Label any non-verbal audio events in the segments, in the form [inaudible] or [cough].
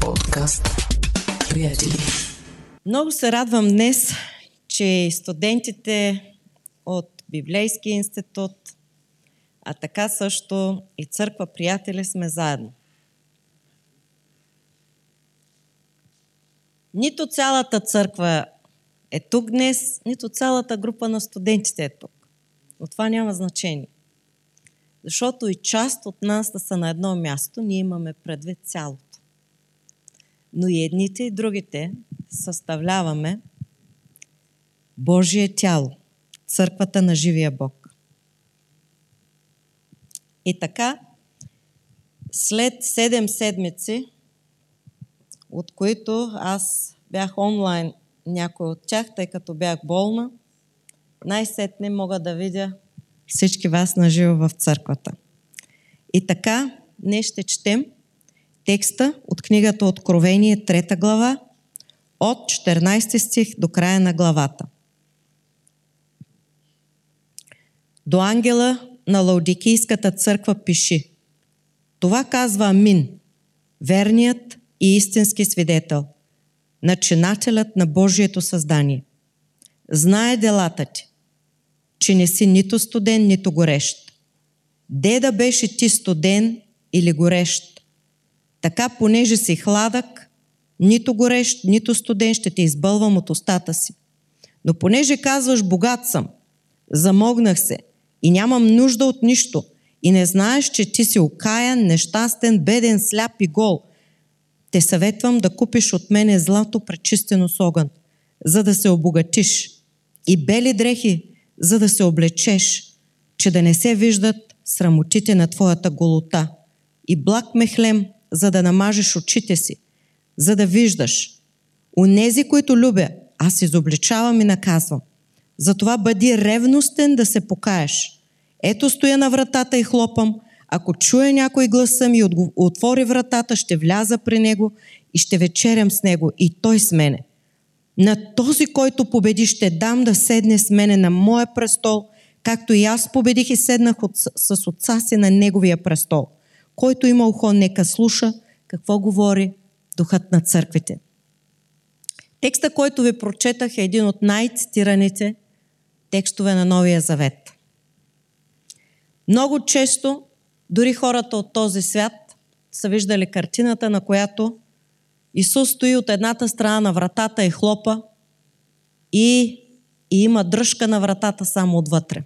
Подкаст. Приятели. Много се радвам днес, че студентите от Библейския институт, а така също и църква приятели сме заедно. Нито цялата църква е тук днес, нито цялата група на студентите е тук. Но това няма значение. Защото и част от нас да са на едно място, ние имаме предвид цялото. Но и едните и другите съставляваме Божие тяло, църквата на живия Бог. И така, след 7 седмици, от които аз бях онлайн някой от тях, тъй като бях болна, най-сетне мога да видя всички вас наживо в църквата. И така, днес ще четем текста от книгата Откровение, 3 глава, от 14 стих до края на главата. До ангела на Лаудикийската църква пиши. Това казва Амин, верният и истински свидетел, начинателят на Божието създание. Знае делата ти, че не си нито студен, нито горещ. Де да беше ти студен или горещ? Така, понеже си хладък, нито горещ, нито студен, ще те избълвам от устата си. Но понеже казваш, богат съм, замогнах се и нямам нужда от нищо, и не знаеш, че ти си окаян, нещастен, беден, сляп и гол, те съветвам да купиш от мене злато пречистено с огън, за да се обогатиш, и бели дрехи, за да се облечеш, че да не се виждат срамотите на твоята голота, и благ мехлем, за да намажеш очите си, за да виждаш. Унези, които любя, аз изобличавам и наказвам. Затова бъди ревностен да се покаеш. Ето стоя на вратата и хлопам. Ако чуя някой гласа ми отвори вратата, ще вляза при него и ще вечерям с него и той с мене. На този, който победи, ще дам да седне с мене на моя престол, както и аз победих и седнах от, с отца си на неговия престол. Който има ухо, нека слуша какво говори духът на църквите. Текста, който ви прочетах е един от най-цитираните текстове на Новия Завет. Много често, дори хората от този свят са виждали картината, на която Исус стои от едната страна на вратата и хлопа и, и има дръжка на вратата само отвътре.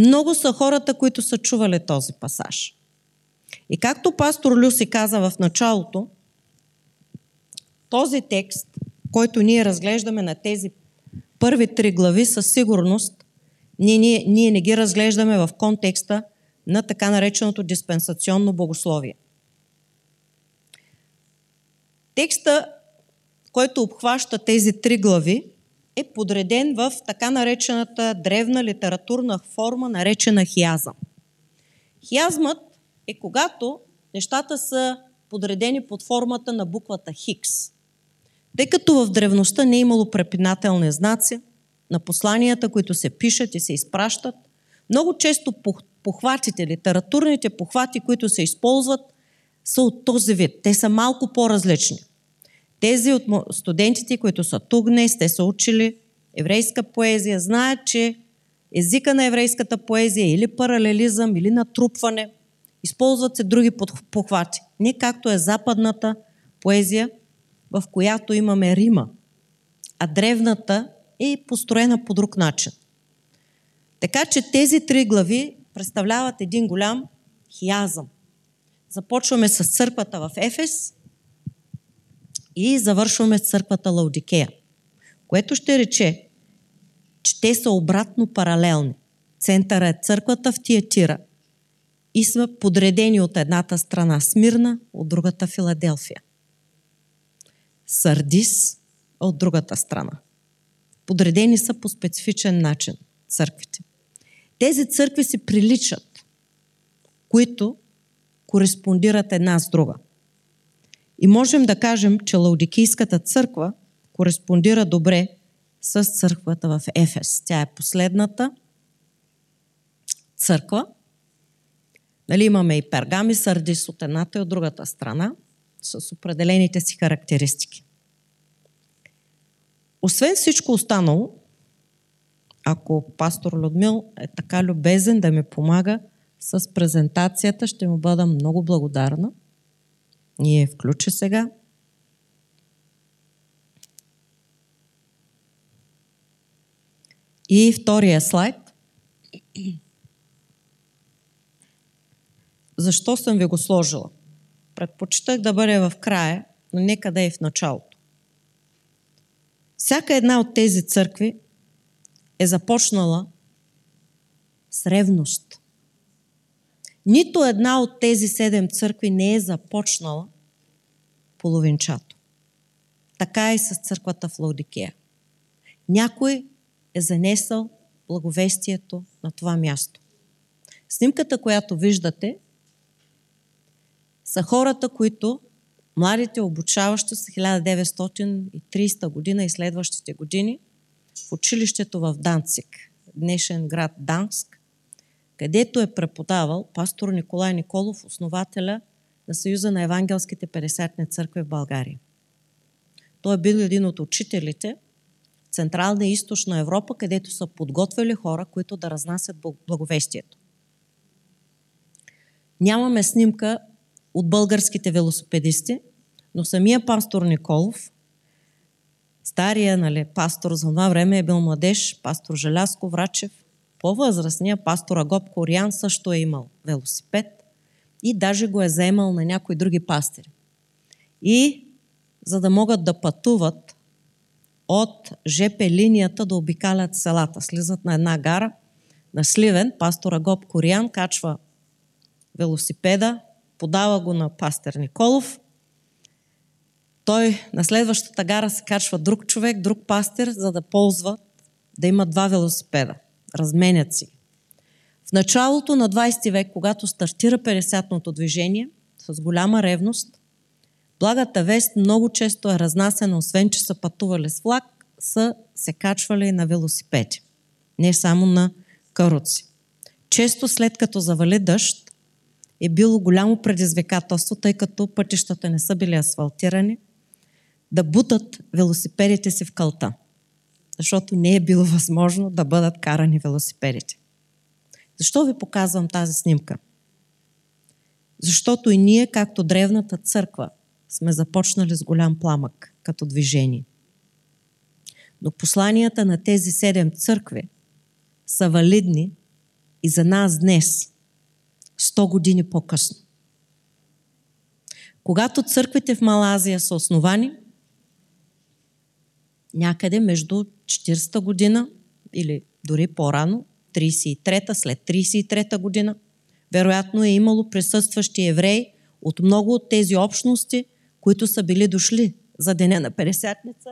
Много са хората, които са чували този пасаж. И както пастор Люси каза в началото, този текст, който ние разглеждаме на тези първи три глави, със сигурност ние, ние, ние не ги разглеждаме в контекста на така нареченото диспенсационно богословие. Текста, който обхваща тези три глави, е подреден в така наречената древна литературна форма, наречена хиазъм. Хиазмът е когато нещата са подредени под формата на буквата Хикс. Тъй като в древността не е имало препинателни знаци на посланията, които се пишат и се изпращат, много често похватите, литературните похвати, които се използват, са от този вид. Те са малко по-различни. Тези от студентите, които са тук днес, те са учили еврейска поезия, знаят, че езика на еврейската поезия е или паралелизъм, или натрупване. Използват се други похвати. Не както е западната поезия, в която имаме Рима, а древната е построена по друг начин. Така че тези три глави представляват един голям хиазъм. Започваме с църквата в Ефес и завършваме с църквата Лаудикея, което ще рече, че те са обратно паралелни. Центъра е църквата в Тиатира и са подредени от едната страна Смирна, от другата Филаделфия. Сардис от другата страна. Подредени са по специфичен начин църквите. Тези църкви си приличат, които кореспондират една с друга. И можем да кажем, че Лаудикийската църква кореспондира добре с църквата в Ефес. Тя е последната църква. Нали, имаме и Пергами, Сардис от едната и от другата страна. с определените си характеристики. Освен всичко останало, ако пастор Людмил е така любезен да ми помага с презентацията, ще му бъда много благодарна. Ние включи сега. И втория слайд. Защо съм ви го сложила? Предпочитах да бъде в края, но нека да е в началото. Всяка една от тези църкви е започнала с ревност. Нито една от тези седем църкви не е започнала половинчато. Така е и с църквата в Лаудикея. Някой е занесъл благовестието на това място. Снимката, която виждате, са хората, които младите обучаващи с 1930 година и следващите години в училището в Данцик, днешен град Данск, където е преподавал пастор Николай Николов, основателя на Съюза на евангелските 50 църкви в България. Той е бил един от учителите в Централна и Източна Европа, където са подготвили хора, които да разнасят благовестието. Нямаме снимка от българските велосипедисти, но самия пастор Николов, стария нали, пастор за това време е бил младеж, пастор Желязко Врачев, по-възрастния пастор Агоп Корян също е имал велосипед и даже го е заемал на някои други пастири. И за да могат да пътуват от ЖП линията да обикалят селата. Слизат на една гара на Сливен, пастор Агоп Корян качва велосипеда, подава го на пастор Николов. Той на следващата гара се качва друг човек, друг пастир, за да ползва да има два велосипеда. Разменят си. В началото на 20 век, когато стартира 50-ното движение, с голяма ревност, благата вест много често е разнасена, освен че са пътували с влак, са се качвали на велосипеди. Не само на каруци. Често след като завали дъжд, е било голямо предизвикателство, тъй като пътищата не са били асфалтирани, да бутат велосипедите си в кълта. Защото не е било възможно да бъдат карани велосипедите. Защо ви показвам тази снимка? Защото и ние, както древната църква, сме започнали с голям пламък като движение. Но посланията на тези седем църкви са валидни и за нас днес – 100 години по-късно. Когато църквите в Малазия са основани, някъде между 40-та година или дори по-рано, 33-та, след 33-та година, вероятно е имало присъстващи евреи от много от тези общности, които са били дошли за деня на Пелесятница.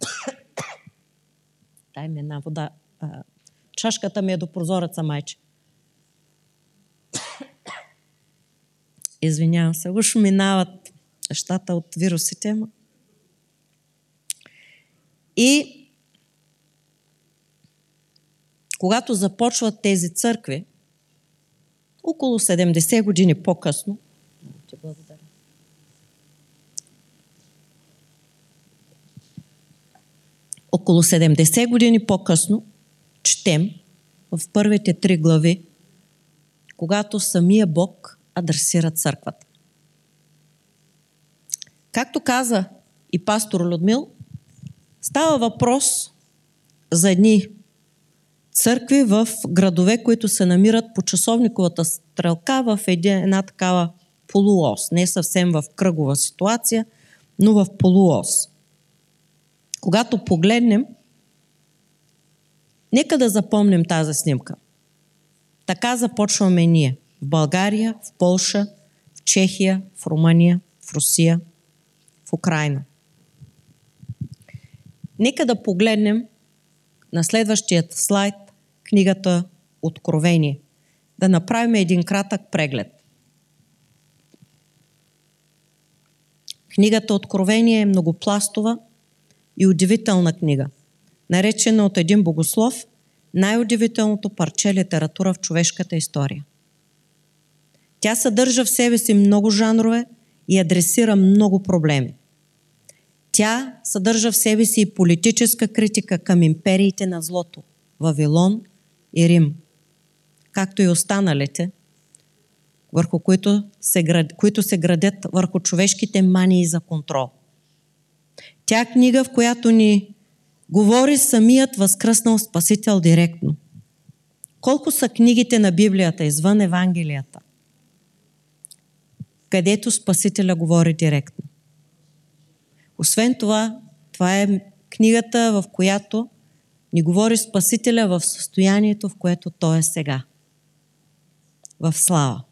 [coughs] Дай ми една вода. чашката ми е до прозореца, майче. [coughs] Извинявам се, уж минават нещата от вирусите. И когато започват тези църкви, около 70 години по-късно, благодаря. Около 70 години по-късно четем в първите три глави, когато самия Бог адресира църквата. Както каза и пастор Людмил, става въпрос за едни църкви в градове, които се намират по часовниковата стрелка в една такава полуос. Не съвсем в кръгова ситуация, но в полуос. Когато погледнем, нека да запомним тази снимка. Така започваме ние – в България, в Полша, в Чехия, в Румъния, в Русия, в Украина. Нека да погледнем на следващият слайд книгата Откровение. Да направим един кратък преглед. Книгата Откровение е многопластова и удивителна книга, наречена от един богослов най-удивителното парче литература в човешката история – тя съдържа в себе си много жанрове и адресира много проблеми. Тя съдържа в себе си и политическа критика към империите на злото – Вавилон и Рим, както и останалите, върху които се, град, които се градят върху човешките мании за контрол. Тя книга, в която ни говори самият възкръснал Спасител директно. Колко са книгите на Библията извън Евангелията, където Спасителя говори директно? Освен това, това е книгата, в която ни говори Спасителя в състоянието, в което Той е сега. В слава.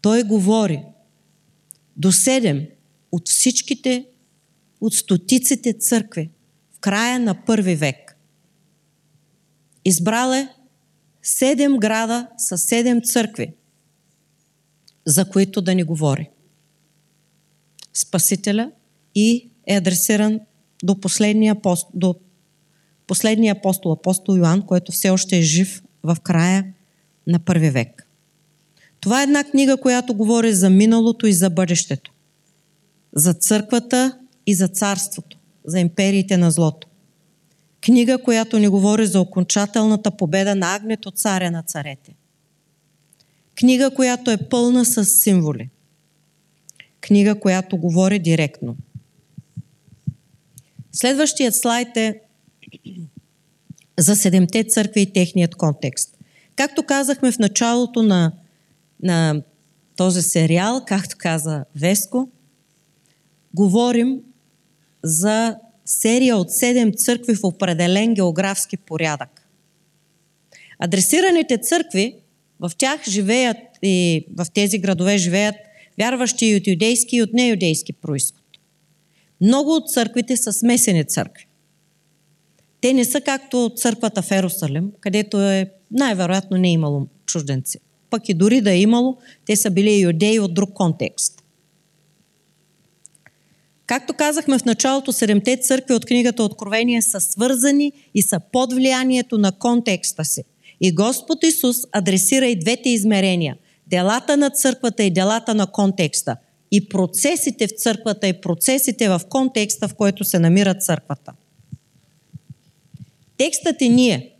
Той говори до седем от всичките, от стотиците църкви в края на първи век. Избрал е седем града с седем църкви, за които да ни говори. Спасителя и е адресиран до последния, апостол, до последния апостол, апостол Йоанн, който все още е жив в края на първи век. Това е една книга, която говори за миналото и за бъдещето. За църквата и за царството, за империите на злото. Книга, която ни говори за окончателната победа на агнето царя на царете. Книга, която е пълна с символи. Книга, която говори директно. Следващият слайд е за седемте църкви и техният контекст. Както казахме в началото на на този сериал, както каза Веско, говорим за серия от седем църкви в определен географски порядък. Адресираните църкви, в тях живеят и в тези градове живеят вярващи и от юдейски и от неюдейски происход. Много от църквите са смесени църкви. Те не са както църквата в Ерусалим, където е най-вероятно не е имало чужденци пък и дори да е имало, те са били юдеи от друг контекст. Както казахме в началото, седемте църкви от книгата Откровение са свързани и са под влиянието на контекста си. И Господ Исус адресира и двете измерения – делата на църквата и делата на контекста. И процесите в църквата и процесите в контекста, в който се намира църквата. Текстът е ние –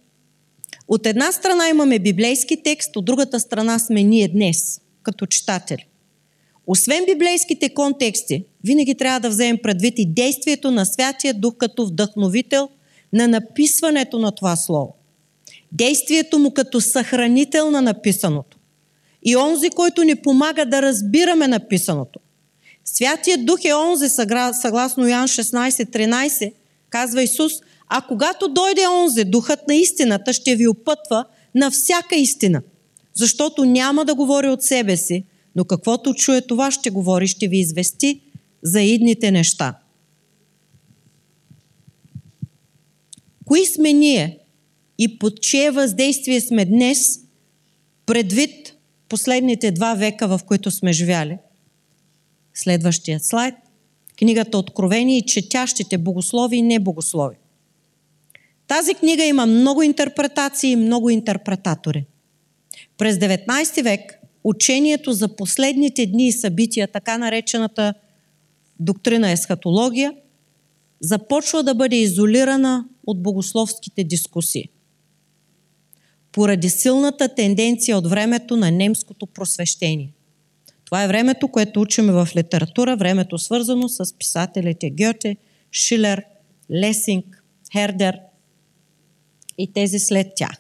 от една страна имаме библейски текст, от другата страна сме ние днес, като читатели. Освен библейските контексти, винаги трябва да вземем предвид и действието на Святия Дух като вдъхновител на написването на това Слово. Действието му като съхранител на написаното. И онзи, който ни помага да разбираме написаното. Святия Дух е онзи, съгласно Ян 16.13, казва Исус, а когато дойде онзе, духът на истината ще ви опътва на всяка истина, защото няма да говори от себе си, но каквото чуе това ще говори, ще ви извести за идните неща. Кои сме ние и под чие въздействие сме днес, предвид последните два века, в които сме живяли? Следващият слайд. Книгата Откровение и четящите богослови и небогослови. Тази книга има много интерпретации и много интерпретатори. През 19 век учението за последните дни и събития, така наречената доктрина есхатология, започва да бъде изолирана от богословските дискусии. Поради силната тенденция от времето на немското просвещение. Това е времето, което учиме в литература, времето свързано с писателите Гьоте, Шилер, Лесинг, Хердер – и тези след тях,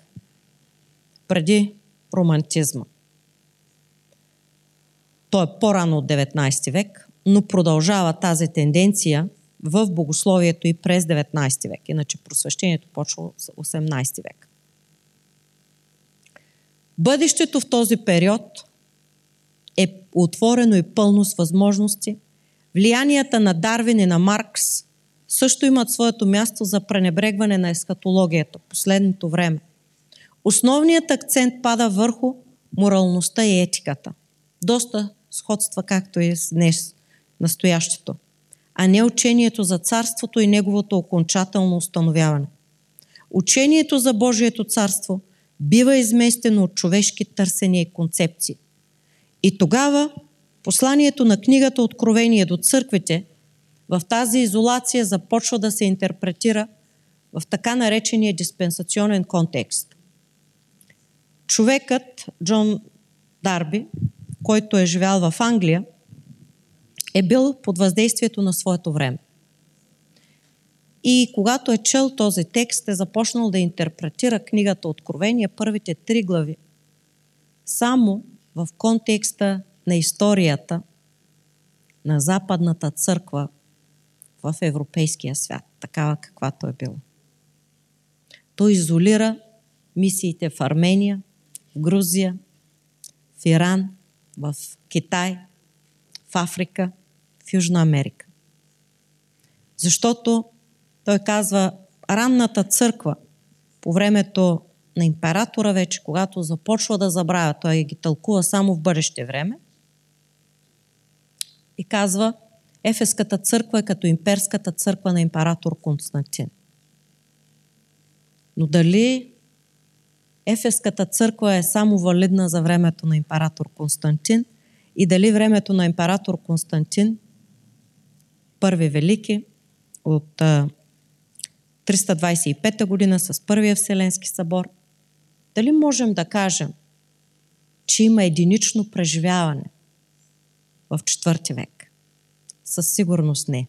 преди романтизма. Той е по-рано от 19 век, но продължава тази тенденция в богословието и през 19 век. Иначе просвещението почва в 18 век. Бъдещето в този период е отворено и пълно с възможности. Влиянията на Дарвин и на Маркс също имат своето място за пренебрегване на ескатологията последното време. Основният акцент пада върху моралността и етиката. Доста сходства, както и с днес, настоящето, а не учението за царството и неговото окончателно установяване. Учението за Божието царство бива изместено от човешки търсения и концепции. И тогава Посланието на книгата Откровение до църквите в тази изолация започва да се интерпретира в така наречения диспенсационен контекст. Човекът Джон Дарби, който е живял в Англия, е бил под въздействието на своето време. И когато е чел този текст, е започнал да интерпретира книгата Откровение, първите три глави, само в контекста на историята на Западната църква в европейския свят, такава каквато е била. Той изолира мисиите в Армения, в Грузия, в Иран, в Китай, в Африка, в Южна Америка. Защото той казва, ранната църква по времето на императора вече, когато започва да забравя, той ги тълкува само в бъдеще време, и казва, Ефеската църква е като имперската църква на император Константин. Но дали Ефеската църква е само валидна за времето на император Константин и дали времето на император Константин, първи велики, от 325 година с Първия Вселенски събор, дали можем да кажем, че има единично преживяване в четвърти век? Със сигурност не.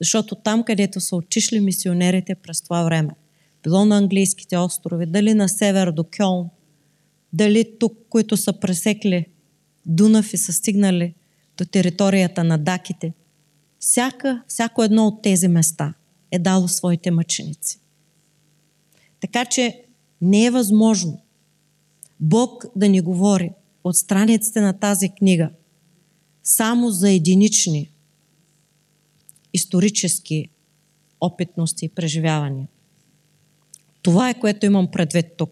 Защото там, където са отишли мисионерите през това време, било на английските острови, дали на север до Кьолн, дали тук, които са пресекли Дунав и са стигнали до територията на даките, всяка, всяко едно от тези места е дало своите мъченици. Така че не е възможно Бог да ни говори от страниците на тази книга само за единични исторически опитности и преживявания. Това е което имам предвид тук.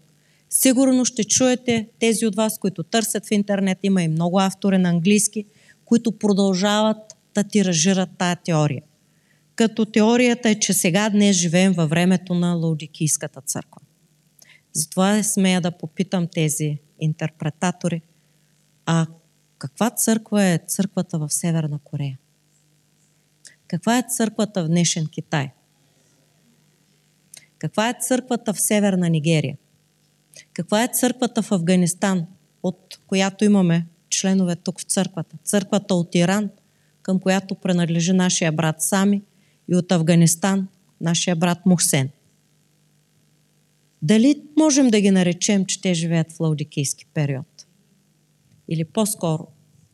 Сигурно ще чуете тези от вас, които търсят в интернет, има и много автори на английски, които продължават да тиражират тая теория. Като теорията е, че сега днес живеем във времето на Лаудикийската църква. Затова смея да попитам тези интерпретатори, а каква църква е църквата в Северна Корея? Каква е църквата в днешен Китай? Каква е църквата в Северна Нигерия? Каква е църквата в Афганистан, от която имаме членове тук в църквата? Църквата от Иран, към която принадлежи нашия брат Сами, и от Афганистан, нашия брат Мухсен. Дали можем да ги наречем, че те живеят в лаудикийски период? Или по-скоро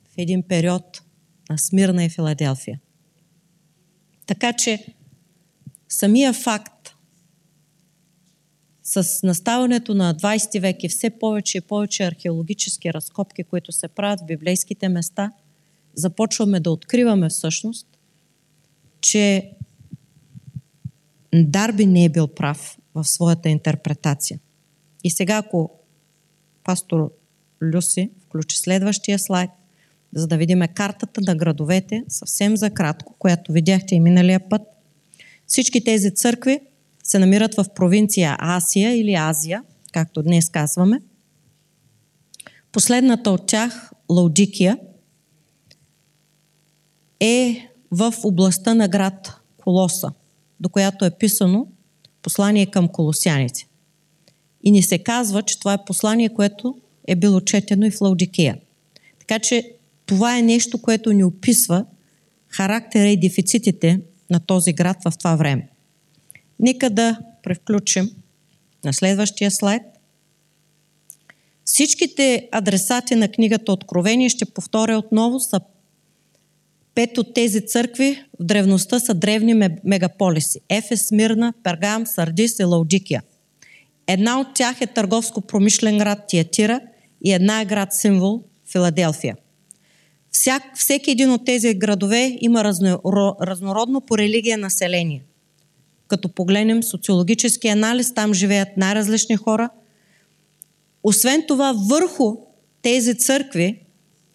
в един период на Смирна и Филаделфия? Така че самия факт с наставането на 20 век и все повече и повече археологически разкопки, които се правят в библейските места, започваме да откриваме всъщност, че Дарби не е бил прав в своята интерпретация. И сега, ако пастор Люси включи следващия слайд, за да видим картата на градовете, съвсем за кратко, която видяхте и миналия път. Всички тези църкви се намират в провинция Асия или Азия, както днес казваме. Последната от тях, Лаудикия, е в областта на град Колоса, до която е писано послание към колосяните. И ни се казва, че това е послание, което е било четено и в Лаудикия. Така че това е нещо, което ни описва характера и дефицитите на този град в това време. Нека да превключим на следващия слайд. Всичките адресати на книгата Откровение, ще повторя отново, са пет от тези църкви в древността са древни мегаполиси. Ефес, Смирна, Пергам, Сардис и Лаудикия. Една от тях е търговско-промишлен град Тиатира и една е град символ Филаделфия. Всяк, всеки един от тези градове има разно, разнородно по религия население. Като погледнем социологически анализ, там живеят най-различни хора. Освен това, върху тези църкви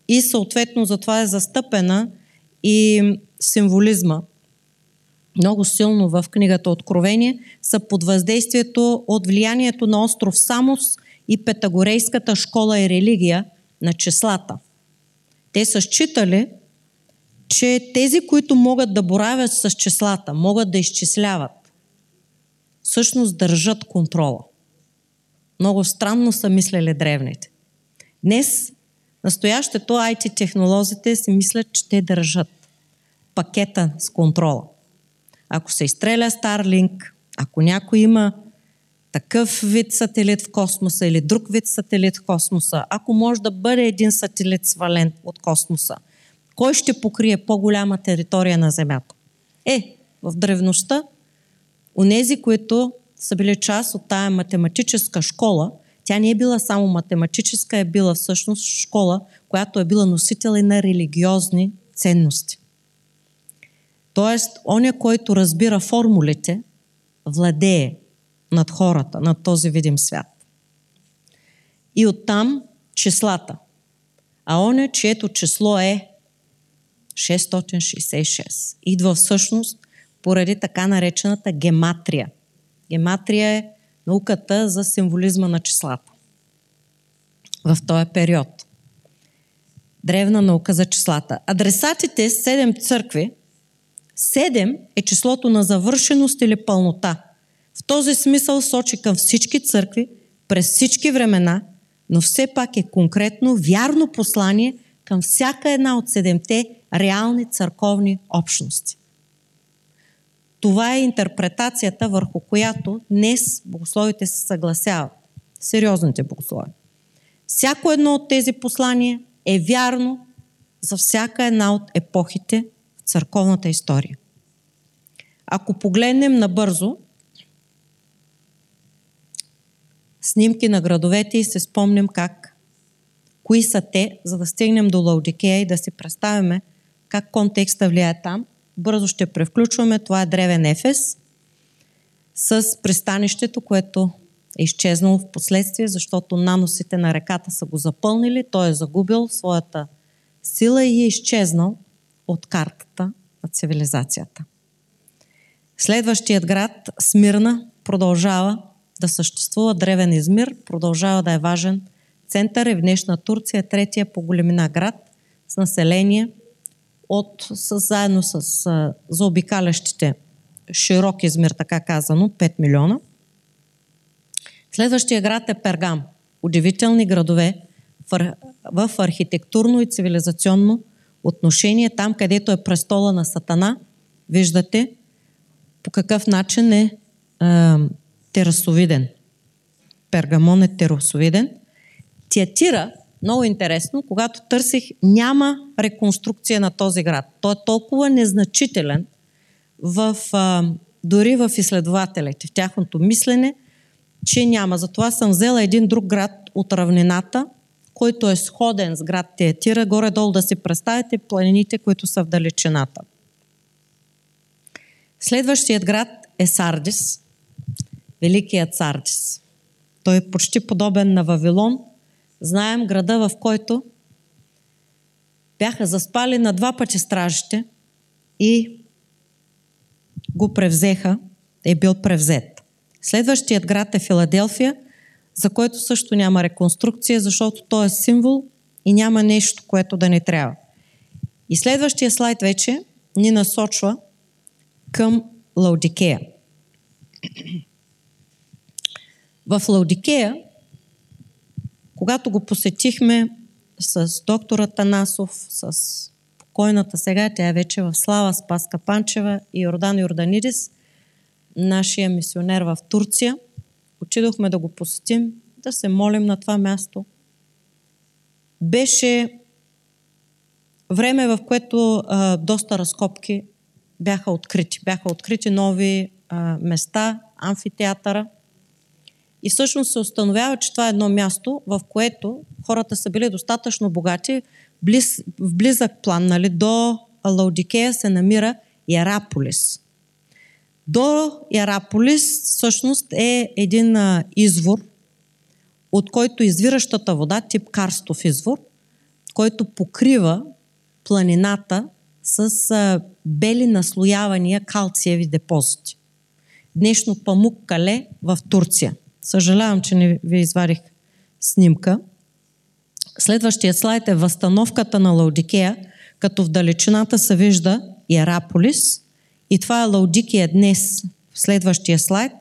и съответно за това е застъпена и символизма много силно в книгата Откровение са под въздействието от влиянието на остров Самос и Петагорейската школа и религия на числата. Те са считали, че тези, които могат да боравят с числата, могат да изчисляват, всъщност държат контрола. Много странно са мислили древните. Днес, настоящето IT технолозите си мислят, че те държат пакета с контрола. Ако се изстреля Starlink, ако някой има такъв вид сателит в космоса или друг вид сателит в космоса, ако може да бъде един сателит свален от космоса, кой ще покрие по-голяма територия на Земята? Е, в древността, нези, които са били част от тая математическа школа, тя не е била само математическа, е била всъщност школа, която е била носител и на религиозни ценности. Тоест, оня, който разбира формулите, владее над хората, над този видим свят. И оттам числата. А оня, чието число е 666, идва всъщност поради така наречената гематрия. Гематрия е науката за символизма на числата. В този период. Древна наука за числата. Адресатите, седем църкви, седем е числото на завършеност или пълнота. В този смисъл сочи към всички църкви, през всички времена, но все пак е конкретно вярно послание към всяка една от седемте реални църковни общности. Това е интерпретацията, върху която днес богословите се съгласяват. Сериозните богослови. Всяко едно от тези послания е вярно за всяка една от епохите в църковната история. Ако погледнем набързо снимки на градовете и се спомним как, кои са те, за да стигнем до Лаудикея и да си представяме как контекста влияе там, бързо ще превключваме. Това е древен Ефес с пристанището, което е изчезнало в последствие, защото наносите на реката са го запълнили, той е загубил своята сила и е изчезнал от картата на цивилизацията. Следващият град, Смирна, продължава да съществува древен Измир, продължава да е важен център е в днешна Турция, третия по големина град с население от, с, заедно с а, заобикалящите широк измер, така казано, 5 милиона. Следващия град е Пергам. Удивителни градове в, в архитектурно и цивилизационно отношение, там където е престола на Сатана, виждате по какъв начин е а, терасовиден. Пергамон е терасовиден. Тиатира много интересно, когато търсих, няма реконструкция на този град. Той е толкова незначителен в, а, дори в изследователите, в тяхното мислене, че няма. Затова съм взела един друг град от равнината, който е сходен с град Театира, горе-долу да си представите планините, които са в далечината. Следващият град е Сардис, Великият Сардис. Той е почти подобен на Вавилон – Знаем града, в който бяха заспали на два пъти стражите и го превзеха, е бил превзет. Следващият град е Филаделфия, за който също няма реконструкция, защото той е символ и няма нещо, което да не трябва. И следващия слайд вече ни насочва към Лаудикея. [clears throat] В Лаудикея когато го посетихме с доктора Танасов, с покойната сега, тя е вече в Слава Спаска Панчева и Йордан Йорданидис, нашия мисионер в Турция, отидохме да го посетим, да се молим на това място. Беше време, в което а, доста разкопки бяха открити. Бяха открити нови а, места, амфитеатъра – и всъщност се установява, че това е едно място, в което хората са били достатъчно богати. Близ, в близък план, нали, до Лаудикея се намира Яраполис. До Яраполис всъщност е един а, извор, от който извиращата вода, тип карстов извор, който покрива планината с а, бели наслоявания калциеви депозити. Днешно Памук Кале в Турция – Съжалявам, че не ви извадих снимка. Следващия слайд е възстановката на Лаудикея, като в далечината се вижда Иераполис. И това е Лаудикия днес. Следващия слайд,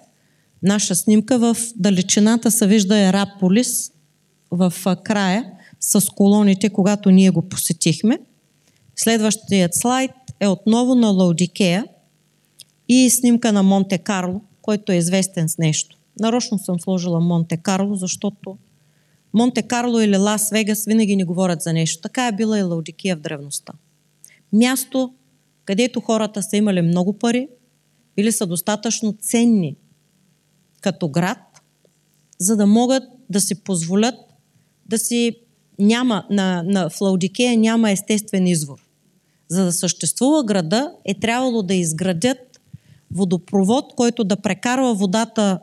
наша снимка в далечината се вижда Иераполис в края с колоните, когато ние го посетихме. Следващият слайд е отново на Лаудикея и снимка на Монте Карло, който е известен с нещо. Нарочно съм сложила Монте Карло, защото Монте Карло или Лас Вегас винаги ни говорят за нещо. Така е била и Лаудикия в древността. Място, където хората са имали много пари, били са достатъчно ценни като град, за да могат да си позволят да си няма, на, на, в Лаудикея няма естествен извор. За да съществува града, е трябвало да изградят водопровод, който да прекарва водата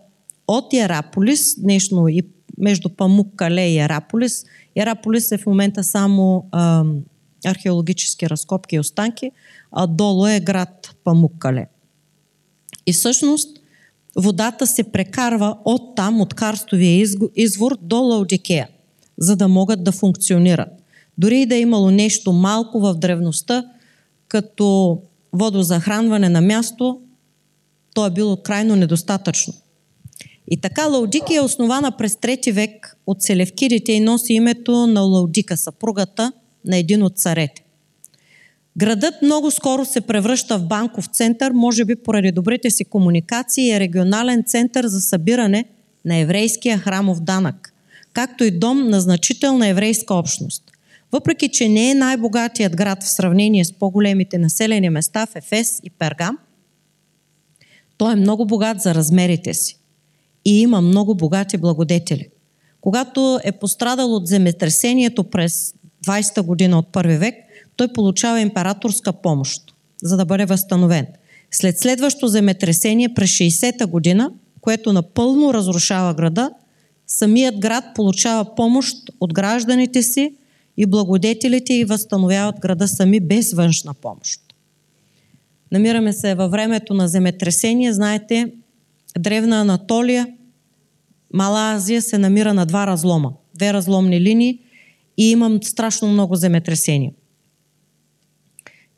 от Яраполис, днешно и между Памук, Кале и Яраполис. Яраполис е в момента само а, археологически разкопки и останки, а долу е град Памук, Кале. И всъщност водата се прекарва от там, от карстовия извор до Лаудикея, за да могат да функционират. Дори и да е имало нещо малко в древността, като водозахранване на място, то е било крайно недостатъчно. И така Лаудикия е основана през трети век от селевкидите и носи името на Лаудика, съпругата на един от царете. Градът много скоро се превръща в банков център, може би поради добрите си комуникации и е регионален център за събиране на еврейския храмов данък, както и дом на значителна еврейска общност. Въпреки, че не е най-богатият град в сравнение с по-големите населени места в Ефес и Пергам, той е много богат за размерите си и има много богати благодетели. Когато е пострадал от земетресението през 20-та година от първи век, той получава императорска помощ, за да бъде възстановен. След следващо земетресение през 60-та година, което напълно разрушава града, самият град получава помощ от гражданите си и благодетелите и възстановяват града сами без външна помощ. Намираме се във времето на земетресение. Знаете, Древна Анатолия, Мала Азия се намира на два разлома, две разломни линии и имам страшно много земетресения.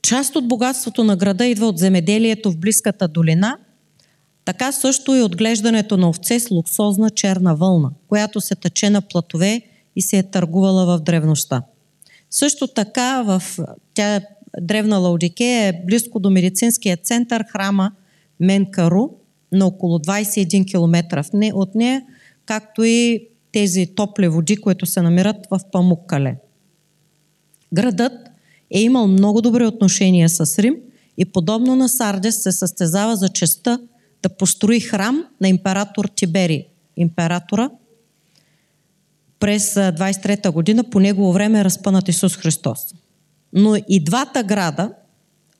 Част от богатството на града идва от земеделието в близката долина, така също и отглеждането на овце с луксозна черна вълна, която се тъче на платове и се е търгувала в древността. Също така в тя древна Лаудикея е близко до медицинския център храма Менкару на около 21 км от нея, както и тези топли води, които се намират в Памуккале. Градът е имал много добри отношения с Рим и подобно на Сардес се състезава за честа да построи храм на император Тибери, императора, през 23-та година по негово време е разпънат Исус Христос. Но и двата града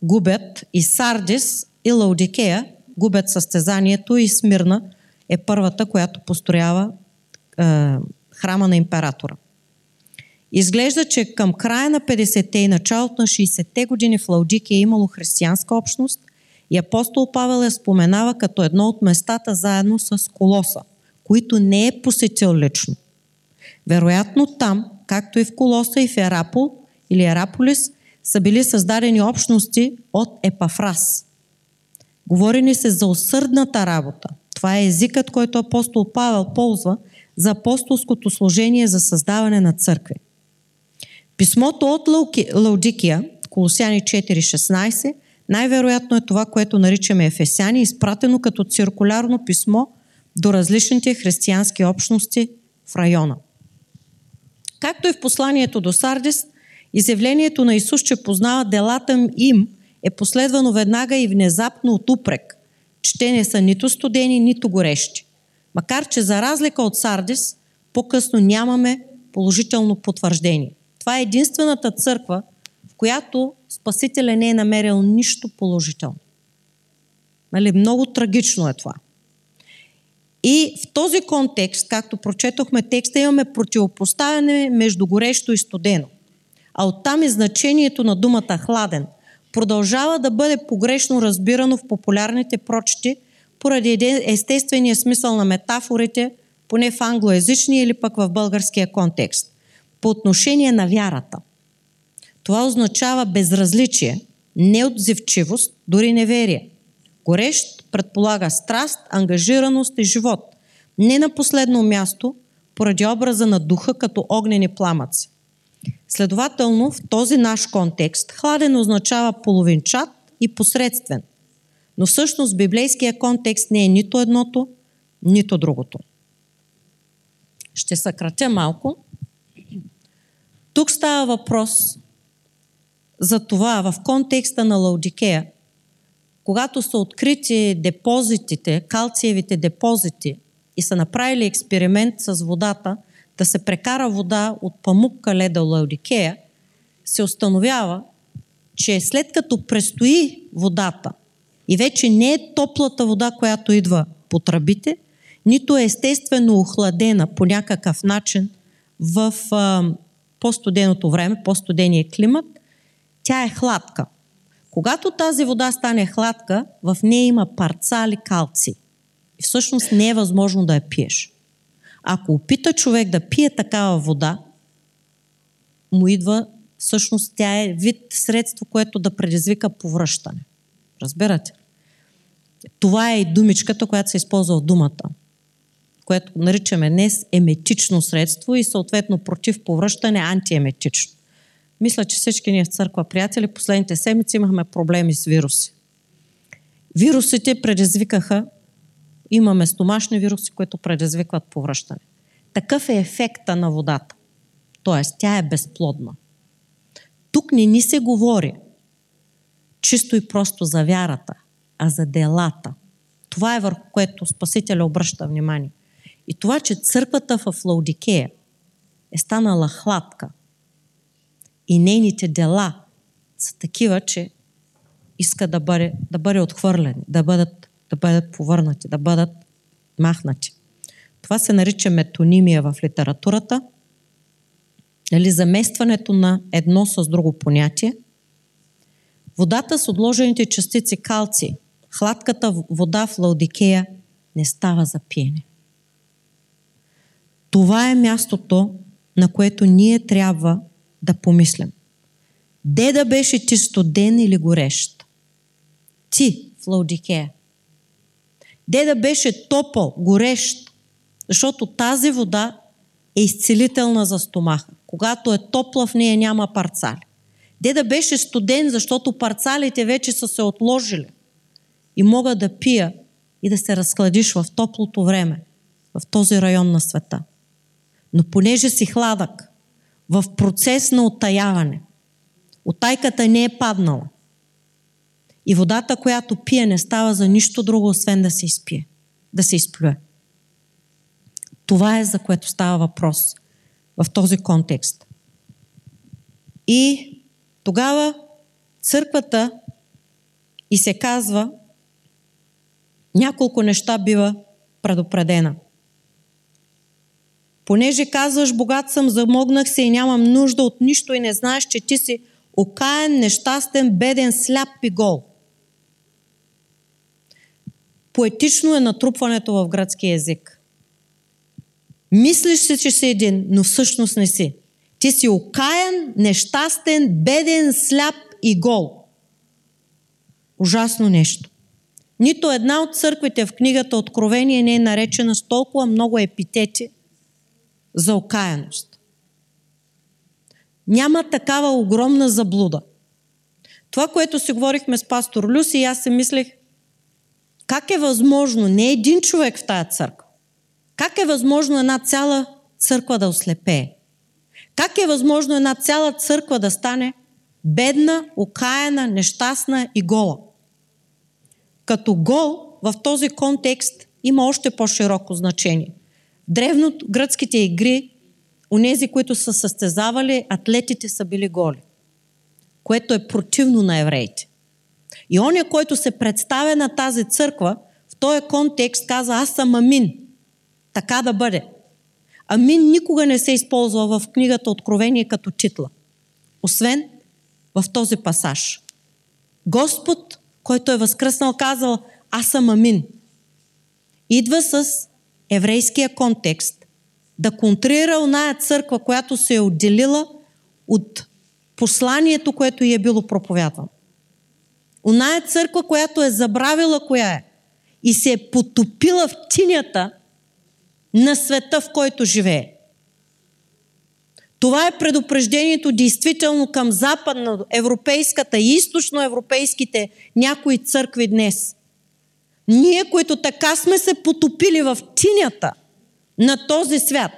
губят и Сардис и Лаудикея губят състезанието и Смирна е първата, която построява е, храма на императора. Изглежда, че към края на 50-те и началото на 60-те години в Лаудикия е имало християнска общност и апостол Павел я споменава като едно от местата заедно с Колоса, които не е посетил лично. Вероятно там, както и в Колоса и в Ерапол или Ераполис, са били създадени общности от Епафрас. Говори ни се за усърдната работа. Това е езикът, който апостол Павел ползва за апостолското служение за създаване на църкви. Писмото от Лаудикия, Колосяни 4.16, най-вероятно е това, което наричаме Ефесяни, изпратено като циркулярно писмо до различните християнски общности в района. Както и в посланието до Сардис, изявлението на Исус, че познава делата им, е последвано веднага и внезапно от упрек, че те не са нито студени, нито горещи. Макар, че за разлика от Сардис, по-късно нямаме положително потвърждение. Това е единствената църква, в която Спасителя не е намерил нищо положително. Нали, много трагично е това. И в този контекст, както прочетохме текста, имаме противопоставяне между горещо и студено. А оттам и значението на думата хладен продължава да бъде погрешно разбирано в популярните прочети поради естествения смисъл на метафорите, поне в англоязичния или пък в българския контекст. по отношение на вярата. Това означава безразличие, неотзивчивост, дори неверие. Горещ предполага страст, ангажираност и живот. Не на последно място, поради образа на духа като огнени пламъци. Следователно, в този наш контекст, хладен означава половинчат и посредствен. Но всъщност библейския контекст не е нито едното, нито другото. Ще съкратя малко. Тук става въпрос за това в контекста на Лаудикея, когато са открити депозитите, калциевите депозити и са направили експеримент с водата, да се прекара вода от памук кале до Лаудикея, се установява, че след като престои водата и вече не е топлата вода, която идва по тръбите, нито е естествено охладена по някакъв начин в а, по-студеното време, по-студения климат, тя е хладка. Когато тази вода стане хладка, в нея има парцали калци. И всъщност не е възможно да я пиеш. Ако опита човек да пие такава вода, му идва, всъщност тя е вид средство, което да предизвика повръщане. Разбирате? Това е и думичката, която се използва в думата, което наричаме днес еметично средство и съответно против повръщане антиеметично. Мисля, че всички ние в църква, приятели, последните седмици имахме проблеми с вируси. Вирусите предизвикаха, имаме стомашни вируси, които предизвикват повръщане. Такъв е ефекта на водата. Тоест, тя е безплодна. Тук не ни се говори чисто и просто за вярата, а за делата. Това е върху което Спасителя обръща внимание. И това, че църквата в Лаудикея е станала хладка – и нейните дела са такива, че иска да бъде, да бъде отхвърлен, да бъдат, да бъдат повърнати, да бъдат махнати. Това се нарича метонимия в литературата, или заместването на едно с друго понятие. Водата с отложените частици калци, хладката вода в Лаудикея не става за пиене. Това е мястото, на което ние трябва да помислим. Де да беше ти студен или горещ? Ти в Лаудикея. Де да беше топъл, горещ? Защото тази вода е изцелителна за стомаха. Когато е топла, в нея няма парцали. Де да беше студен, защото парцалите вече са се отложили и мога да пия и да се разхладиш в топлото време, в този район на света. Но понеже си хладък, в процес на оттаяване. Отайката не е паднала. И водата, която пие, не става за нищо друго, освен да се изпие, да се изплюе. Това е за което става въпрос в този контекст. И тогава църквата и се казва, няколко неща бива предупредена – Понеже казваш, богат съм, замогнах се и нямам нужда от нищо и не знаеш, че ти си окаен, нещастен, беден, сляп и гол. Поетично е натрупването в градски язик. Мислиш си, че си един, но всъщност не си. Ти си окаен, нещастен, беден, сляп и гол. Ужасно нещо. Нито една от църквите в книгата Откровение не е наречена с толкова много епитети – за окаяност. Няма такава огромна заблуда. Това, което си говорихме с пастор Люси, и аз се мислех, как е възможно не един човек в тая църква? Как е възможно една цяла църква да ослепее? Как е възможно една цяла църква да стане бедна, окаяна, нещастна и гола? Като гол в този контекст има още по-широко значение. Древно гръцките игри, онези, които са състезавали, атлетите са били голи, което е противно на евреите. И оня, който се представя на тази църква, в този контекст каза, аз съм Амин. Така да бъде. Амин никога не се използва в книгата Откровение като титла. Освен в този пасаж. Господ, който е възкръснал, казал, аз съм Амин. Идва с еврейския контекст да контрира оная църква, която се е отделила от посланието, което й е било проповядвано. Оная църква, която е забравила коя е и се е потопила в тинята на света, в който живее. Това е предупреждението действително към западноевропейската и източноевропейските някои църкви днес. Ние, които така сме се потопили в тинята на този свят,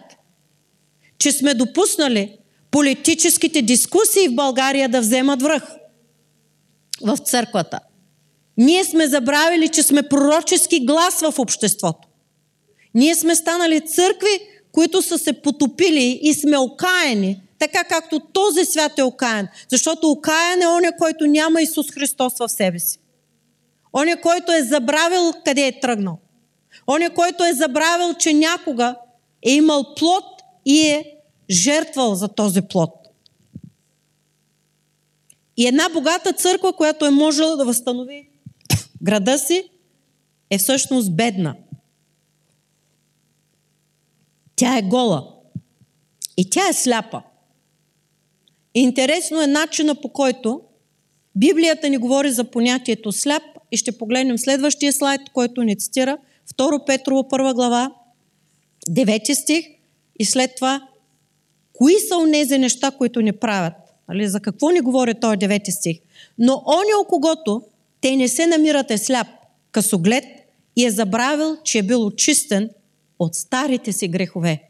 че сме допуснали политическите дискусии в България да вземат връх в църквата. Ние сме забравили, че сме пророчески глас в обществото. Ние сме станали църкви, които са се потопили и сме окаяни, така както този свят е окаян. Защото окаян е оня, който няма Исус Христос в себе си. Оня, който е забравил къде е тръгнал. Оня, който е забравил, че някога е имал плод и е жертвал за този плод. И една богата църква, която е можела да възстанови града си, е всъщност бедна. Тя е гола. И тя е сляпа. Интересно е начина по който Библията ни говори за понятието сляп и ще погледнем следващия слайд, който ни цитира 2 Петрово 1 глава, 9 стих и след това кои са онези неща, които ни правят. Али, за какво ни говори този 9 стих? Но оня, о когото те не се намират е сляп, късоглед и е забравил, че е бил очистен от старите си грехове.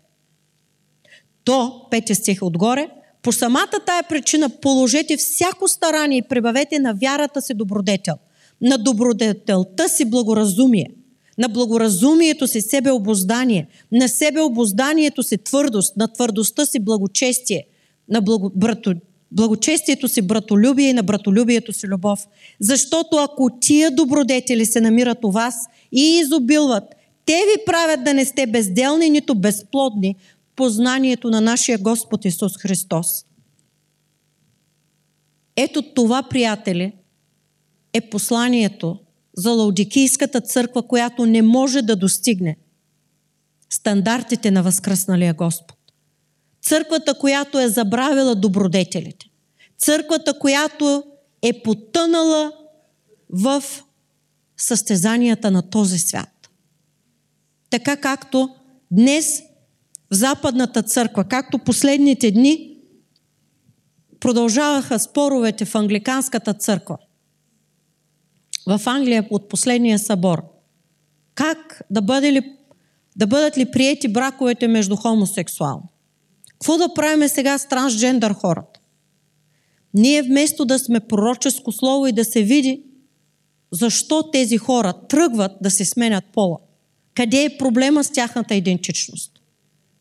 То, петия стих отгоре, по самата тая причина положете всяко старание и прибавете на вярата си добродетел, на добродетелта си благоразумие, на благоразумието си себеобоздание, на себеобозданието си твърдост, на твърдостта си благочестие, на благо, брато, благочестието си братолюбие и на братолюбието си любов. Защото ако тия добродетели се намират у вас и изобилват, те ви правят да не сте безделни, нито безплодни познанието на нашия Господ Исус Христос. Ето това, приятели, е посланието за Лаудикийската църква, която не може да достигне стандартите на възкръсналия Господ. Църквата, която е забравила добродетелите. Църквата, която е потънала в състезанията на този свят. Така както днес в Западната църква, както последните дни продължаваха споровете в Англиканската църква. В Англия от последния събор. Как да, бъде ли, да бъдат ли приети браковете между хомосексуални? Какво да правиме сега с трансджендър хората? Ние вместо да сме пророческо слово и да се види защо тези хора тръгват да се сменят пола. Къде е проблема с тяхната идентичност?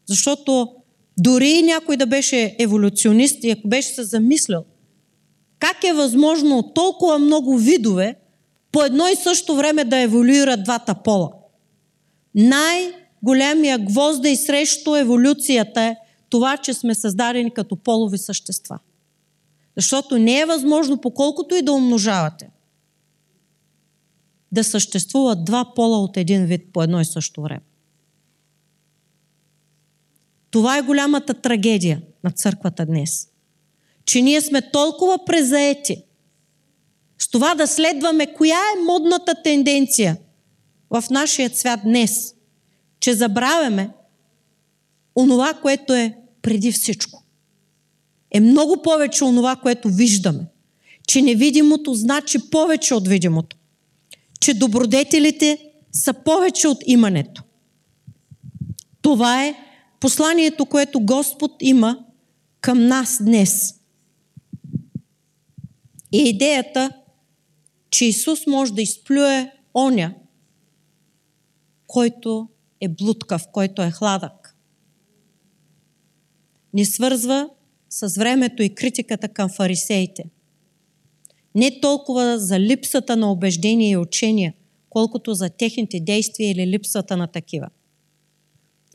Защото дори някой да беше еволюционист и ако беше се замислял, как е възможно толкова много видове по едно и също време да еволюират двата пола? Най-големия гвозда и срещу еволюцията е това, че сме създадени като полови същества. Защото не е възможно, поколкото и да умножавате, да съществуват два пола от един вид по едно и също време. Това е голямата трагедия на църквата днес. Че ние сме толкова презаети с това да следваме коя е модната тенденция в нашия свят днес, че забравяме онова, което е преди всичко. Е много повече онова, което виждаме. Че невидимото значи повече от видимото. Че добродетелите са повече от имането. Това е посланието, което Господ има към нас днес. И идеята, че Исус може да изплюе оня, който е блудкав, който е хладък. Ни свързва с времето и критиката към фарисеите. Не толкова за липсата на убеждение и учения, колкото за техните действия или липсата на такива.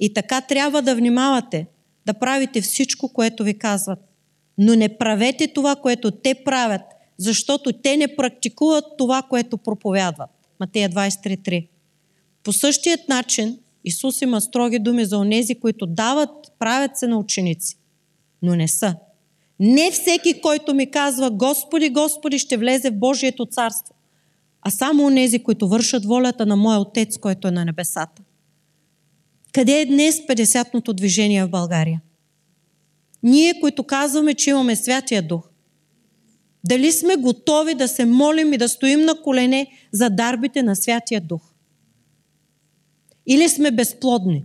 И така трябва да внимавате, да правите всичко, което ви казват. Но не правете това, което те правят, защото те не практикуват това, което проповядват. Матея 23.3 По същият начин Исус има строги думи за онези, които дават, правят се на ученици, но не са. Не всеки, който ми казва Господи, Господи, ще влезе в Божието царство, а само онези, които вършат волята на Моя Отец, който е на небесата. Къде е днес 50-ното движение в България? Ние, които казваме, че имаме Святия Дух, дали сме готови да се молим и да стоим на колене за дарбите на Святия Дух? Или сме безплодни?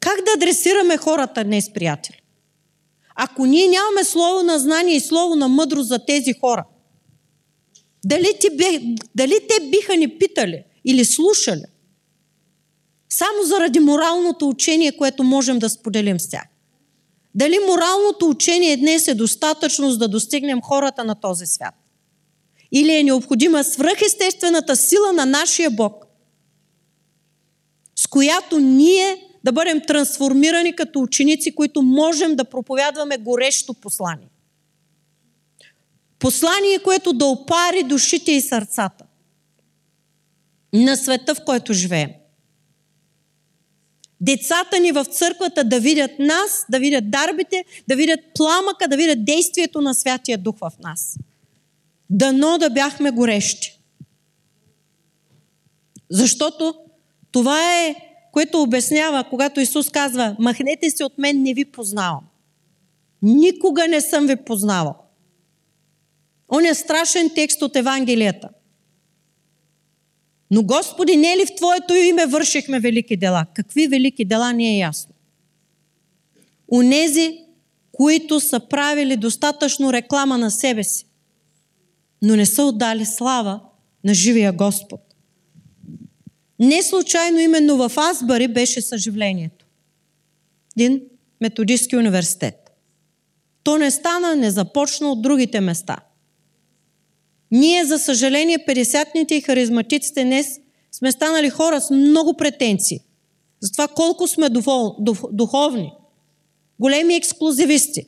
Как да адресираме хората днес, приятели? Ако ние нямаме слово на знание и слово на мъдрост за тези хора, дали, ти, дали те биха ни питали или слушали? Само заради моралното учение, което можем да споделим с тях. Дали моралното учение днес е достатъчно, за да достигнем хората на този свят? Или е необходима свръхестествената сила на нашия Бог, която ние да бъдем трансформирани като ученици, които можем да проповядваме горещо послание. Послание, което да опари душите и сърцата на света, в който живеем. Децата ни в църквата да видят нас, да видят дарбите, да видят пламъка, да видят действието на Святия Дух в нас. Дано да бяхме горещи. Защото това е, което обяснява, когато Исус казва, махнете се от мен, не ви познавам. Никога не съм ви познавал. Он е страшен текст от Евангелията. Но Господи, не е ли в Твоето име вършихме велики дела? Какви велики дела не е ясно. Унези, които са правили достатъчно реклама на себе си, но не са отдали слава на живия Господ. Не случайно именно в Азбари беше съживлението. Един методистски университет. То не стана, не започна от другите места – ние, за съжаление, 50-ните и харизматиците днес сме станали хора с много претенции. За това колко сме духовни. Големи ексклюзивисти.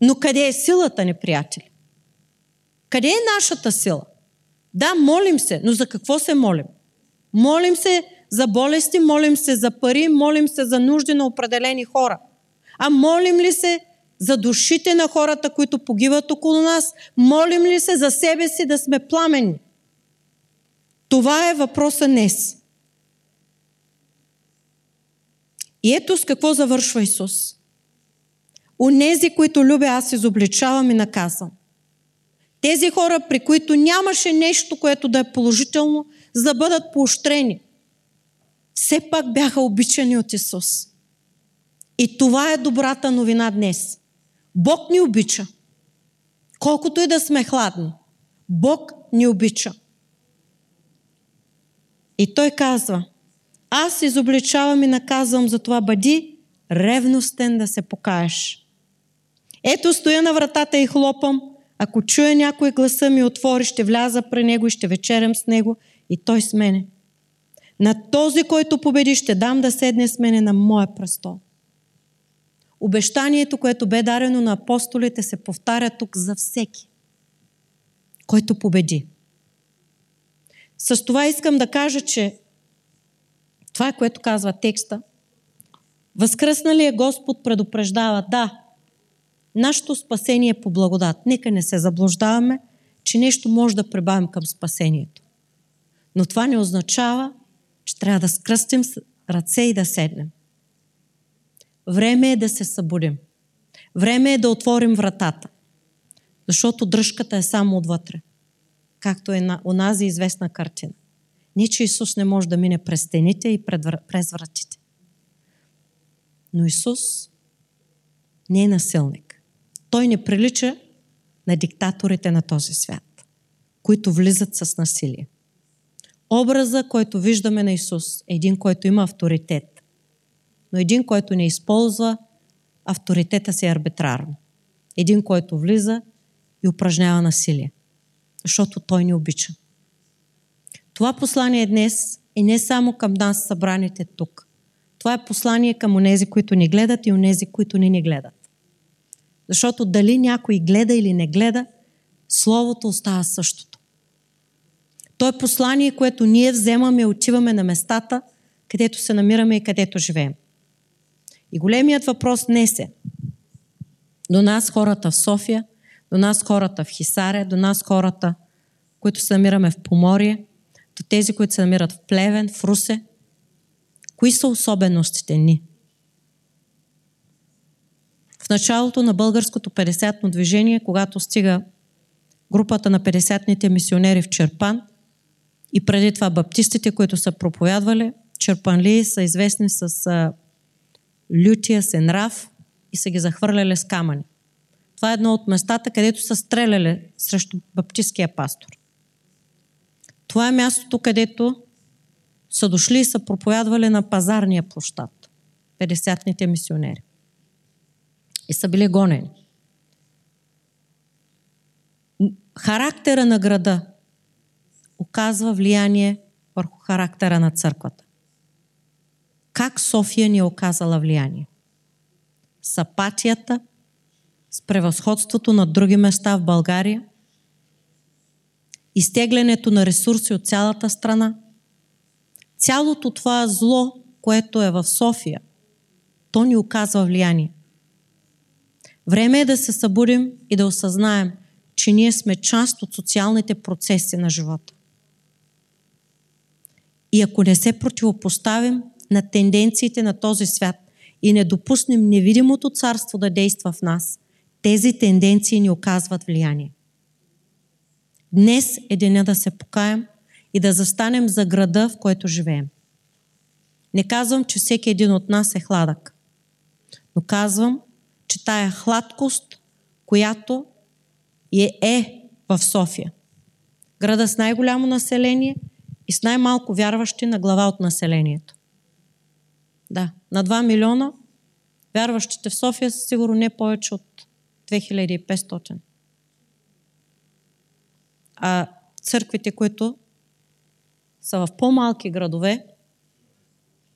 Но къде е силата ни, приятели? Къде е нашата сила? Да, молим се, но за какво се молим? Молим се за болести, молим се за пари, молим се за нужди на определени хора. А молим ли се за душите на хората, които погиват около нас? Молим ли се за себе си да сме пламени? Това е въпроса днес. И ето с какво завършва Исус. Онези, които любя, аз изобличавам и наказвам. Тези хора, при които нямаше нещо, което да е положително, за да бъдат поощрени, все пак бяха обичани от Исус. И това е добрата новина днес. Бог ни обича. Колкото и да сме хладни, Бог ни обича. И той казва, аз изобличавам и наказвам за това бъди ревностен да се покаеш. Ето стоя на вратата и хлопам. Ако чуя някой гласа ми отвори, ще вляза при него и ще вечерям с него и той с мене. На този, който победи, ще дам да седне с мене на моя престол. Обещанието, което бе дарено на апостолите, се повтаря тук за всеки, който победи. С това искам да кажа, че това е което казва текста. Възкръсналият Господ предупреждава, да, нашето спасение е по благодат. Нека не се заблуждаваме, че нещо може да прибавим към спасението. Но това не означава, че трябва да скръстим ръце и да седнем. Време е да се събудим. Време е да отворим вратата. Защото дръжката е само отвътре. Както е на онази известна картина. Не, че Исус не може да мине през стените и през вратите. Но Исус не е насилник. Той не прилича на диктаторите на този свят, които влизат с насилие. Образа, който виждаме на Исус, е един, който има авторитет но един, който не използва авторитета си арбитрарно. Един, който влиза и упражнява насилие. Защото той ни обича. Това послание днес е не само към нас, събраните тук. Това е послание към онези, които ни гледат и онези, които не ни гледат. Защото дали някой гледа или не гледа, Словото остава същото. То е послание, което ние вземаме и отиваме на местата, където се намираме и където живеем. И големият въпрос днес е до нас хората в София, до нас хората в Хисаре, до нас хората, които се намираме в Поморие, до тези, които се намират в Плевен, в Русе. Кои са особеностите ни? В началото на българското 50-но движение, когато стига групата на 50-ните мисионери в Черпан и преди това баптистите, които са проповядвали, черпанли са известни с а, лютия се нрав и са ги захвърляли с камъни. Това е едно от местата, където са стреляли срещу баптистския пастор. Това е мястото, където са дошли и са проповядвали на пазарния площад. 50-ните мисионери. И са били гонени. Характера на града оказва влияние върху характера на църквата. Как София ни е оказала влияние? С апатията, с превъзходството на други места в България, изтеглянето на ресурси от цялата страна, цялото това зло, което е в София, то ни оказва влияние. Време е да се събудим и да осъзнаем, че ние сме част от социалните процеси на живота. И ако не се противопоставим на тенденциите на този свят и не допуснем невидимото царство да действа в нас, тези тенденции ни оказват влияние. Днес е деня да се покаем и да застанем за града, в който живеем. Не казвам, че всеки един от нас е хладък, но казвам, че тая хладкост, която е, е в София, града с най-голямо население и с най-малко вярващи на глава от населението. Да, на 2 милиона вярващите в София са сигурно не повече от 2500. А църквите, които са в по-малки градове,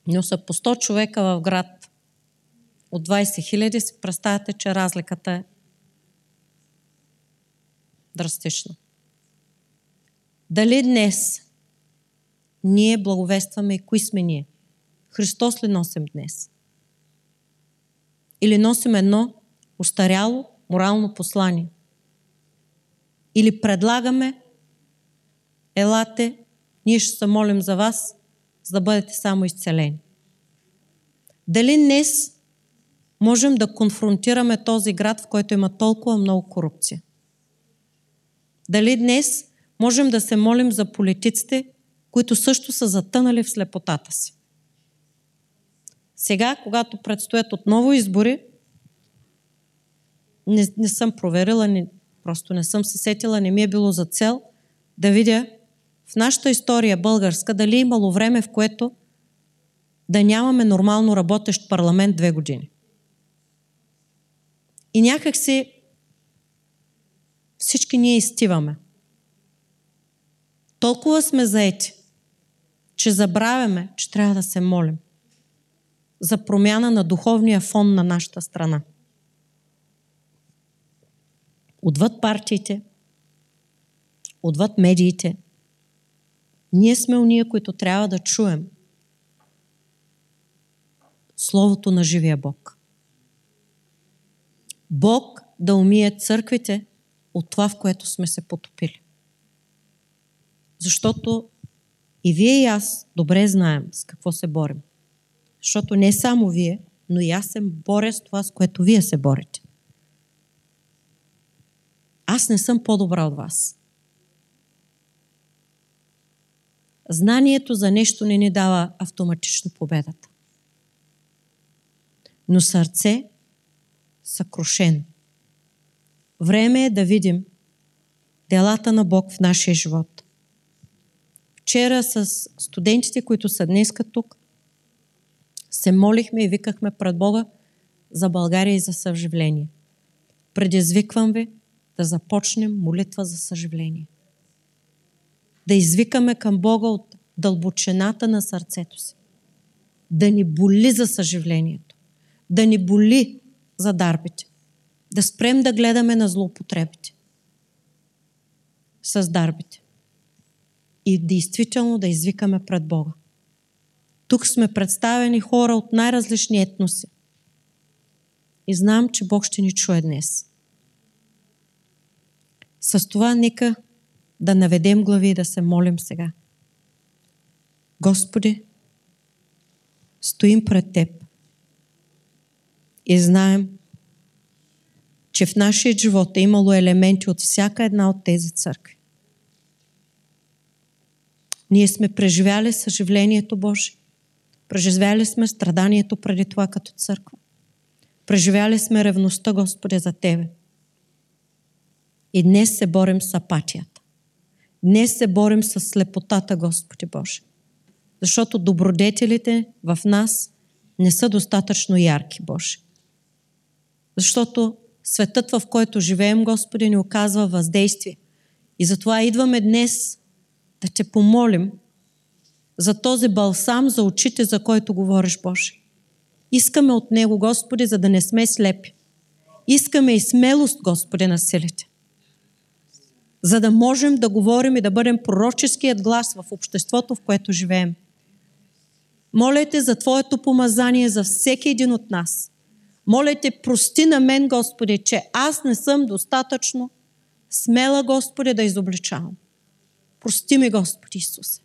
но са по 100 човека в град от 20 хиляди, си представяте, че разликата е драстична. Дали днес ние благовестваме кои сме ние? Христос ли носим днес? Или носим едно устаряло морално послание? Или предлагаме, елате, ние ще се молим за вас, за да бъдете само изцелени? Дали днес можем да конфронтираме този град, в който има толкова много корупция? Дали днес можем да се молим за политиците, които също са затънали в слепотата си? Сега, когато предстоят отново избори, не, не съм проверила, не, просто не съм се сетила, не ми е било за цел да видя в нашата история българска дали е имало време, в което да нямаме нормално работещ парламент две години. И някак си всички ние изтиваме. Толкова сме заети, че забравяме, че трябва да се молим за промяна на духовния фон на нашата страна. Отвъд партиите, отвъд медиите, ние сме уния, които трябва да чуем Словото на живия Бог. Бог да умие църквите от това, в което сме се потопили. Защото и вие и аз добре знаем с какво се борим. Защото не само вие, но и аз се боря с това, с което вие се борите. Аз не съм по-добра от вас. Знанието за нещо не ни дава автоматично победата. Но сърце съкрушено. Време е да видим делата на Бог в нашия живот. Вчера с студентите, които са днеска тук, се молихме и викахме пред Бога за България и за съживление. Предизвиквам ви да започнем молитва за съживление. Да извикаме към Бога от дълбочината на сърцето си. Да ни боли за съживлението. Да ни боли за дарбите. Да спрем да гледаме на злоупотребите с дарбите. И действително да извикаме пред Бога. Тук сме представени хора от най-различни етноси. И знам, че Бог ще ни чуе днес. С това нека да наведем глави и да се молим сега. Господи, стоим пред Теб и знаем, че в нашия живот е имало елементи от всяка една от тези църкви. Ние сме преживяли съживлението Божие. Преживяли сме страданието преди това като църква. Преживяли сме ревността, Господи, за Тебе. И днес се борим с апатията. Днес се борим с слепотата, Господи Боже. Защото добродетелите в нас не са достатъчно ярки, Боже. Защото светът, в който живеем, Господи, ни оказва въздействие. И затова идваме днес да те помолим за този балсам за очите, за който говориш, Боже. Искаме от Него, Господи, за да не сме слепи. Искаме и смелост, Господи, на силите. За да можем да говорим и да бъдем пророческият глас в обществото, в което живеем. Моля те за Твоето помазание за всеки един от нас. Моля те, прости на мен, Господи, че аз не съм достатъчно смела, Господи, да изобличавам. Прости ми, Господи Исусе.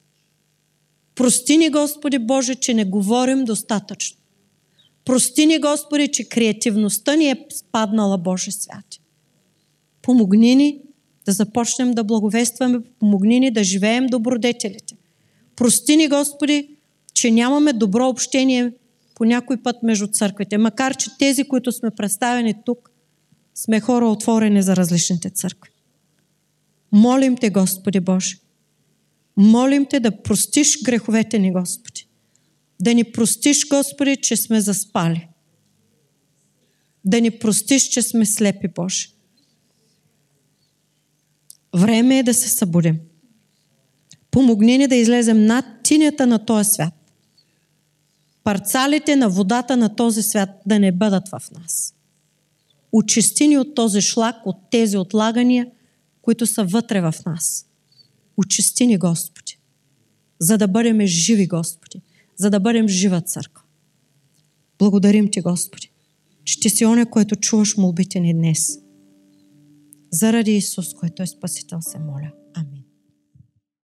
Прости ни, Господи Боже, че не говорим достатъчно. Прости ни, Господи, че креативността ни е спаднала, Боже свят. Помогни ни да започнем да благовестваме, помогни ни да живеем добродетелите. Прости ни, Господи, че нямаме добро общение по някой път между църквите, макар че тези, които сме представени тук, сме хора отворени за различните църкви. Молим Те, Господи Боже, молим Те да простиш греховете ни, Господи. Да ни простиш, Господи, че сме заспали. Да ни простиш, че сме слепи, Боже. Време е да се събудим. Помогни ни да излезем над тинята на този свят. Парцалите на водата на този свят да не бъдат в нас. Очисти ни от този шлак, от тези отлагания, които са вътре в нас. Очисти ни, Господи, за да бъдем живи, Господи, за да бъдем жива църква. Благодарим Ти, Господи, че Ти си оня, който чуваш молбите ни днес. Заради Исус, който е Спасител, се моля.